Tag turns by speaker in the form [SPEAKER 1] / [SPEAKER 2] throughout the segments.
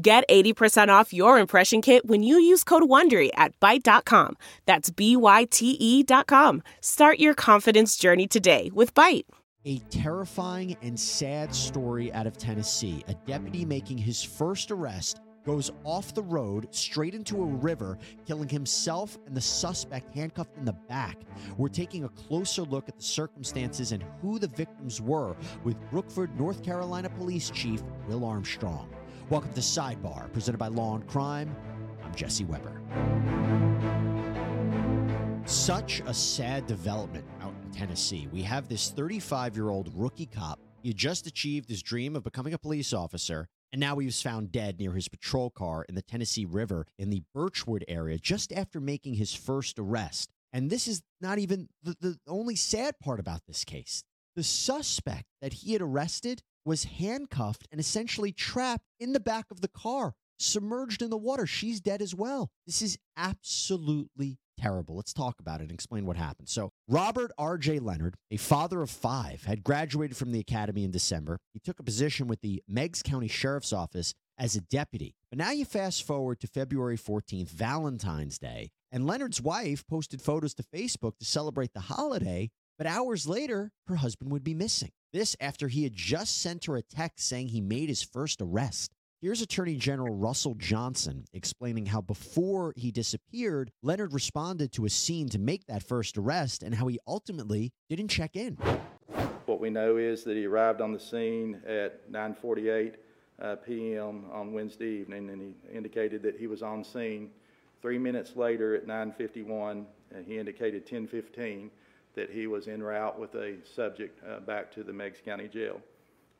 [SPEAKER 1] Get 80% off your impression kit when you use code WONDERY at Byte.com. That's B-Y-T-E dot com. Start your confidence journey today with Byte.
[SPEAKER 2] A terrifying and sad story out of Tennessee. A deputy making his first arrest goes off the road straight into a river, killing himself and the suspect handcuffed in the back. We're taking a closer look at the circumstances and who the victims were with Brookford, North Carolina Police Chief Will Armstrong. Welcome to Sidebar, presented by Law and Crime. I'm Jesse Weber. Such a sad development out in Tennessee. We have this 35 year old rookie cop. He just achieved his dream of becoming a police officer, and now he was found dead near his patrol car in the Tennessee River in the Birchwood area just after making his first arrest. And this is not even the, the only sad part about this case. The suspect that he had arrested was handcuffed and essentially trapped in the back of the car, submerged in the water. She's dead as well. This is absolutely terrible. Let's talk about it and explain what happened. So, Robert R.J. Leonard, a father of five, had graduated from the academy in December. He took a position with the Meigs County Sheriff's Office as a deputy. But now you fast forward to February 14th, Valentine's Day, and Leonard's wife posted photos to Facebook to celebrate the holiday. But hours later, her husband would be missing. This after he had just sent her a text saying he made his first arrest. Here's Attorney General Russell Johnson explaining how before he disappeared, Leonard responded to a scene to make that first arrest and how he ultimately didn't check in.
[SPEAKER 3] What we know is that he arrived on the scene at 9:48 uh, p.m. on Wednesday evening, and he indicated that he was on scene. Three minutes later, at 9:51, uh, he indicated 10:15 that he was en route with a subject uh, back to the Meigs County Jail.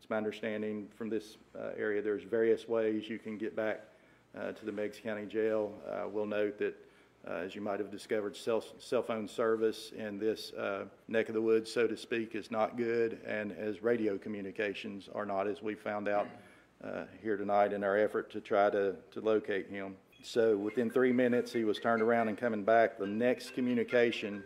[SPEAKER 3] It's my understanding from this uh, area there's various ways you can get back uh, to the Meigs County Jail. We'll note that, uh, as you might have discovered, cell, cell phone service in this uh, neck of the woods, so to speak, is not good, and as radio communications are not, as we found out here tonight in our effort to try to, to locate him. So within three minutes, he was turned around and coming back. The next communication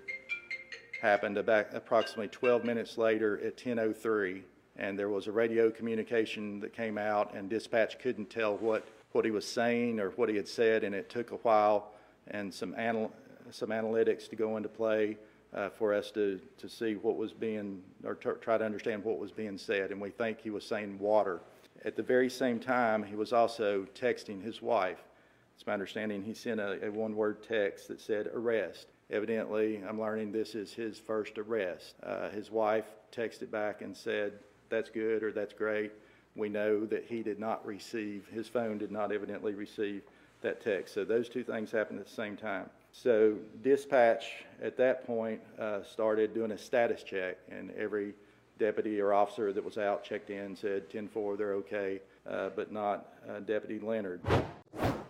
[SPEAKER 3] happened about approximately 12 minutes later at 10:03, and there was a radio communication that came out, and dispatch couldn't tell what what he was saying or what he had said, and it took a while and some anal- some analytics to go into play uh, for us to to see what was being or try to understand what was being said, and we think he was saying water. At the very same time, he was also texting his wife. It's my understanding he sent a, a one-word text that said arrest. Evidently, I'm learning this is his first arrest. Uh, his wife texted back and said, That's good or that's great. We know that he did not receive, his phone did not evidently receive that text. So those two things happened at the same time. So dispatch at that point uh, started doing a status check, and every deputy or officer that was out checked in said 10-4, they're okay, uh, but not uh, Deputy Leonard.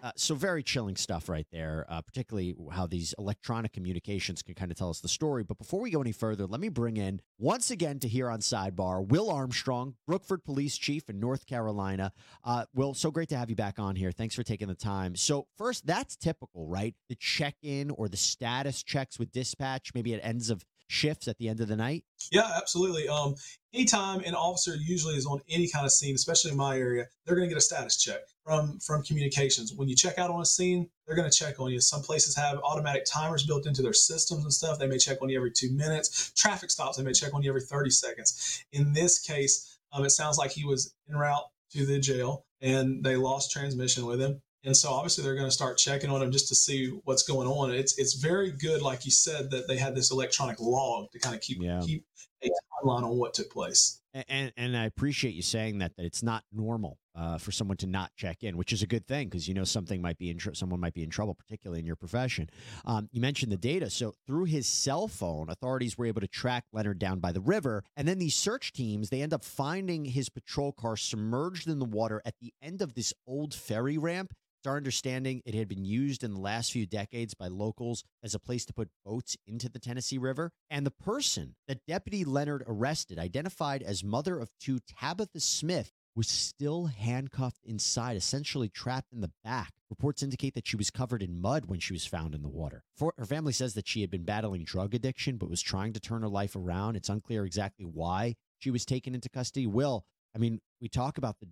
[SPEAKER 2] Uh, so very chilling stuff right there, uh, particularly how these electronic communications can kind of tell us the story. But before we go any further, let me bring in once again to here on Sidebar Will Armstrong, Brookford Police Chief in North Carolina. Uh, Will, so great to have you back on here. Thanks for taking the time. So first, that's typical, right? The check-in or the status checks with dispatch, maybe at ends of shifts at the end of the night?
[SPEAKER 4] Yeah, absolutely. Um, anytime an officer usually is on any kind of scene, especially in my area, they're going to get a status check from from communications. When you check out on a scene, they're going to check on you. Some places have automatic timers built into their systems and stuff. They may check on you every two minutes. Traffic stops, they may check on you every 30 seconds. In this case, um, it sounds like he was en route to the jail and they lost transmission with him. And so obviously they're going to start checking on him just to see what's going on. It's it's very good, like you said, that they had this electronic log to kind of keep yeah. keep a timeline on what took place.
[SPEAKER 2] And and I appreciate you saying that that it's not normal uh, for someone to not check in, which is a good thing because you know something might be in tr- someone might be in trouble, particularly in your profession. Um, you mentioned the data, so through his cell phone, authorities were able to track Leonard down by the river, and then these search teams they end up finding his patrol car submerged in the water at the end of this old ferry ramp It's our understanding it had been used in the last few decades by locals as a place to put boats into the Tennessee River. And the person that Deputy Leonard arrested, identified as mother of two Tabitha Smith, was still handcuffed inside, essentially trapped in the back. Reports indicate that she was covered in mud when she was found in the water. For, her family says that she had been battling drug addiction but was trying to turn her life around. It's unclear exactly why she was taken into custody. Will, I mean, we talk about the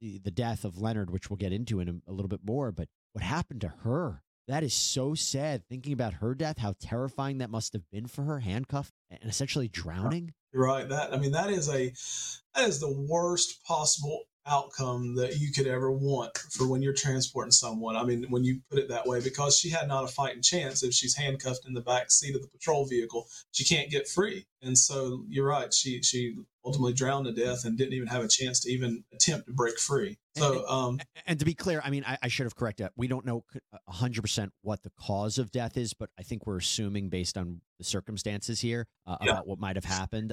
[SPEAKER 2] the, the death of Leonard, which we'll get into in a, a little bit more, but what happened to her? That is so sad. Thinking about her death, how terrifying that must have been for her, handcuffed and essentially drowning.
[SPEAKER 4] Right. That I mean, that is a that is the worst possible outcome that you could ever want for when you're transporting someone. I mean, when you put it that way, because she had not a fighting chance if she's handcuffed in the back seat of the patrol vehicle, she can't get free. And so you're right. She she ultimately drowned to death and didn't even have a chance to even attempt to break free. So, um,
[SPEAKER 2] and to be clear, I mean, I, I should have corrected. That. We don't know 100% what the cause of death is, but I think we're assuming based on the circumstances here uh, yeah. about what might have happened.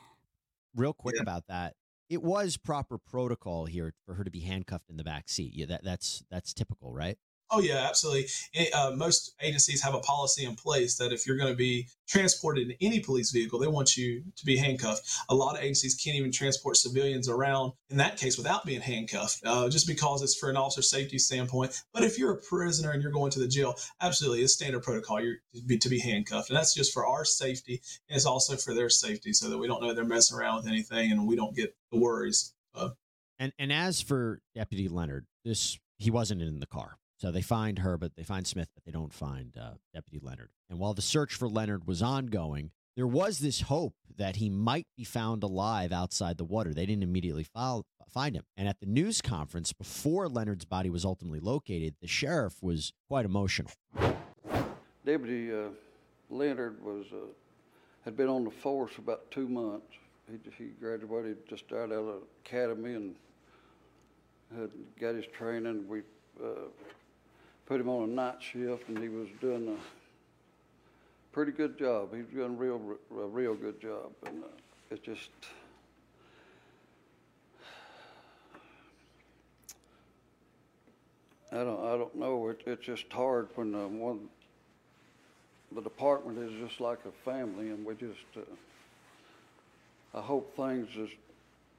[SPEAKER 2] Real quick yeah. about that. It was proper protocol here for her to be handcuffed in the back seat. Yeah, that, that's that's typical, right?
[SPEAKER 4] Oh yeah, absolutely. uh, most agencies have a policy in place that if you're going to be transported in any police vehicle, they want you to be handcuffed. A lot of agencies can't even transport civilians around in that case without being handcuffed, uh, just because it's for an officer safety standpoint. But if you're a prisoner and you're going to the jail, absolutely, it's standard protocol. You're to be, to be handcuffed, and that's just for our safety, and it's also for their safety, so that we don't know they're messing around with anything, and we don't get the worries. Uh,
[SPEAKER 2] and and as for Deputy Leonard, this he wasn't in the car so they find her, but they find Smith, but they don't find uh, Deputy Leonard. And while the search for Leonard was ongoing, there was this hope that he might be found alive outside the water. They didn't immediately find him. And at the news conference, before Leonard's body was ultimately located, the sheriff was quite emotional.
[SPEAKER 5] Deputy uh, Leonard was uh, had been on the force about two months. He, he graduated just out of the academy and had got his training. We uh, put him on a night shift, and he was doing a pretty good job. He was doing a real, a real good job, and uh, it's just. I don't, I don't know. It, it's just hard when uh, one, the department is just like a family, and we just. Uh, I hope things is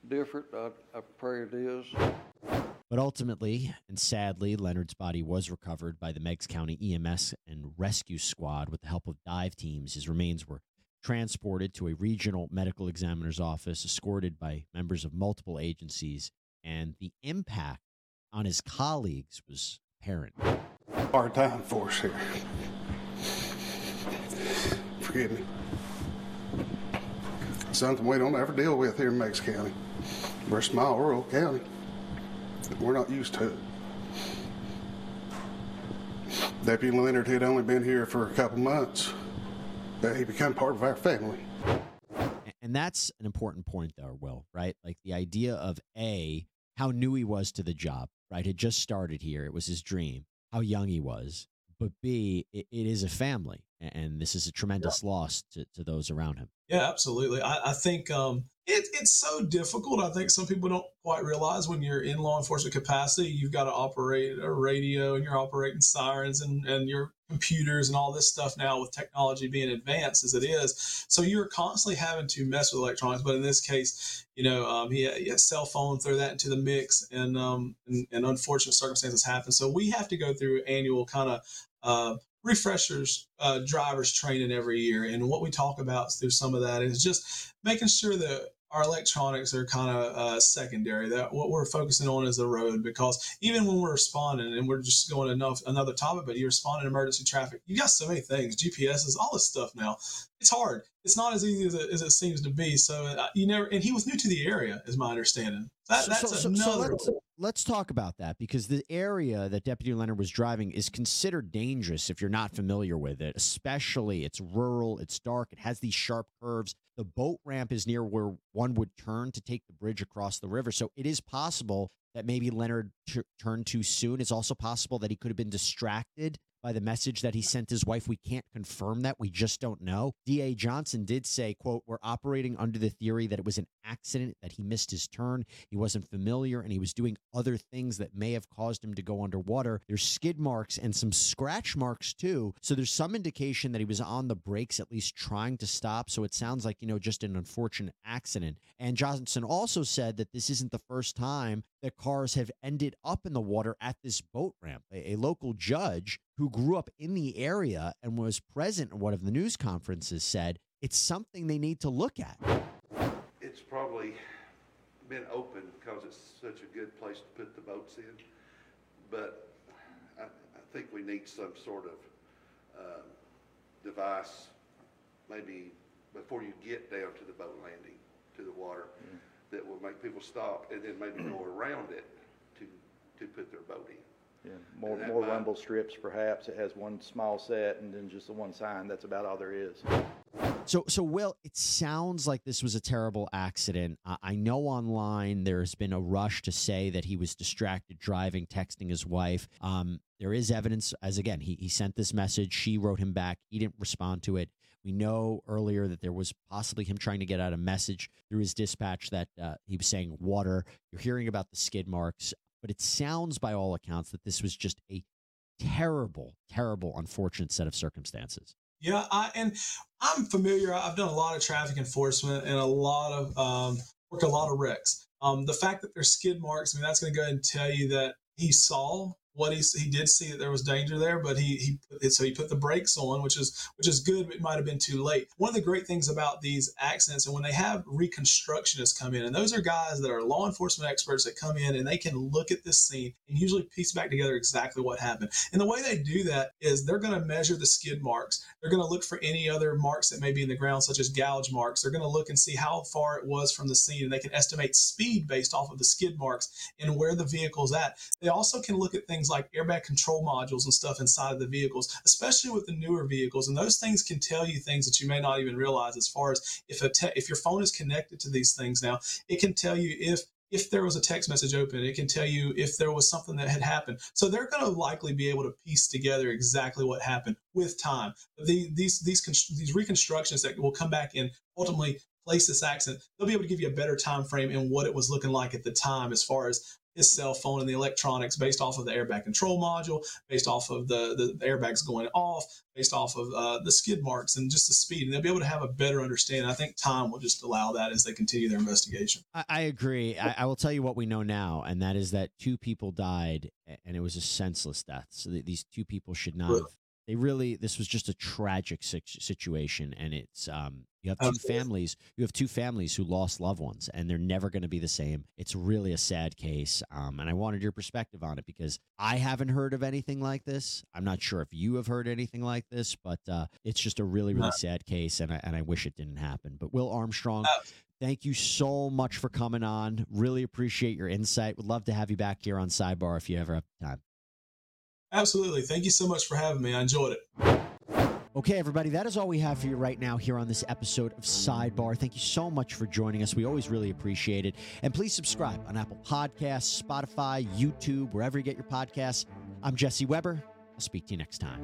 [SPEAKER 5] different. I, I pray it is.
[SPEAKER 2] But ultimately, and sadly, Leonard's body was recovered by the Meigs County EMS and rescue squad with the help of dive teams. His remains were transported to a regional medical examiner's office, escorted by members of multiple agencies, and the impact on his colleagues was apparent.
[SPEAKER 6] Hard time for us here. Forgive me. Something we don't ever deal with here in Meigs County. We're small rural county. We're not used to. Deputy Leonard had only been here for a couple months. but he became part of our family.
[SPEAKER 2] And that's an important point, though, Will, right? Like the idea of A, how new he was to the job, right? Had just started here. It was his dream, how young he was. But B, it, it is a family. And this is a tremendous yeah. loss to, to those around him.
[SPEAKER 4] Yeah, absolutely. I, I think um, it, it's so difficult. I think some people don't quite realize when you're in law enforcement capacity, you've got to operate a radio and you're operating sirens and, and your computers and all this stuff now with technology being advanced as it is. So you're constantly having to mess with electronics. But in this case, you know, um, he, had, he had a cell phone, throw that into the mix, and, um, and, and unfortunate circumstances happen. So we have to go through annual kind of uh, refreshers uh, drivers training every year. And what we talk about through some of that is just making sure that our electronics are kind of uh, secondary. That what we're focusing on is the road because even when we're responding and we're just going enough another topic, but you respond in emergency traffic, you got so many things, gps is all this stuff now. It's hard. It's not as easy as it, as it seems to be. So uh, you never. And he was new to the area, is my understanding. That, that's
[SPEAKER 2] so, so,
[SPEAKER 4] another.
[SPEAKER 2] So let's, talk about that because the area that Deputy Leonard was driving is considered dangerous if you're not familiar with it. Especially, it's rural, it's dark, it has these sharp curves. The boat ramp is near where one would turn to take the bridge across the river. So it is possible that maybe Leonard t- turned too soon. It's also possible that he could have been distracted by the message that he sent his wife. We can't confirm that. We just don't know. DA Johnson did say, quote, we're operating under the theory that it was an accident, that he missed his turn, he wasn't familiar, and he was doing other things that may have caused him to go underwater. There's skid marks and some scratch marks too. So there's some indication that he was on the brakes, at least trying to stop. So it sounds like, you know, just an unfortunate accident. And Johnson also said that this isn't the first time that cars have ended up in the water at this boat ramp. A, local judge who grew up in the area and was present at one of the news conferences said it's something they need to look at.
[SPEAKER 7] It's probably been open because it's such a good place to put the boats in, but I, I think we need some sort of uh, device, maybe before you get down to the boat landing, to the water, that will make people stop and then maybe go around it to, to put their boat in.
[SPEAKER 3] Yeah, more,
[SPEAKER 7] that
[SPEAKER 3] more
[SPEAKER 7] might-
[SPEAKER 3] rumble strips perhaps. It has one small set and then just the one sign. That's about all there is.
[SPEAKER 2] So, so Will, it sounds like this was a terrible accident. Uh, I know online there's been a rush to say that he was distracted driving, texting his wife. Um, there is evidence, as again, he, he sent this message. She wrote him back. He didn't respond to it. We know earlier that there was possibly him trying to get out a message through his dispatch that uh, he was saying water. You're hearing about the skid marks, but it sounds by all accounts that this was just a terrible, terrible, unfortunate set of circumstances.
[SPEAKER 4] Yeah, I, and I'm familiar. I've done a lot of traffic enforcement and a lot of um, worked a lot of wrecks. Um, the fact that there's skid marks, I mean, that's going to go ahead and tell you that he saw what he he did see that there was danger there, but he he put so he put the brakes on, which is which is good. But it might have been too late. One of the great things about these accidents, and when they have reconstructionists come in, and those are guys that are law enforcement experts that come in and they can look at this scene and usually piece back together exactly what happened. And the way they do that is they're going to measure the skid marks. They're going to look for any other marks that may be in the ground, such as gouge marks. They're going to look and see how far it was from the scene, and they can estimate speed based off of the skid marks and where the vehicle's at. They also can look at things like airbag control modules and stuff inside of the vehicles, especially with the newer vehicles. And those things can tell you things that you may not even realize as far as if a te- if your phone is connected to these things now, it can tell you if if there was a text message open, it can tell you if there was something that had happened. So they're going to likely be able to piece together exactly what happened with time. The, these these these reconstructions that will come back and ultimately place this accident, they'll be able to give you a better time frame and what it was looking like at the time as far as his cell phone and the electronics based off of the airbag control module, based off of the, the airbags going off, based off of uh, the skid marks and just the speed. And they'll be able to have a better understanding. I think time will just allow that as they continue their investigation.
[SPEAKER 2] I, I agree. I, I will tell you what we know now, and that is that two people died, and it was a senseless death. So th- these two people should not. Have, they really. This was just a tragic situation, and it's um. You have two
[SPEAKER 4] Absolutely.
[SPEAKER 2] families. You have two families who lost loved ones, and they're never going to be the same. It's really a sad case, um, and I wanted your perspective on it because I haven't heard of anything like this. I'm not sure if you have heard anything like this, but uh, it's just a really, really sad case, and I, and I wish it didn't happen. But Will Armstrong,
[SPEAKER 4] Uh,
[SPEAKER 2] Thank you so much for coming on. Really appreciate your insight. Would love to have you back here on Sidebar if you ever have time.
[SPEAKER 4] Absolutely. Thank you so much for having me. I enjoyed it.
[SPEAKER 2] Okay, everybody, that is all we have for you right now here on this episode of Sidebar. Thank you so much for joining us. We always really appreciate it. And please subscribe on Apple Podcasts, Spotify, YouTube, wherever you get your podcasts. I'm Jesse Weber. I'll speak to you next time.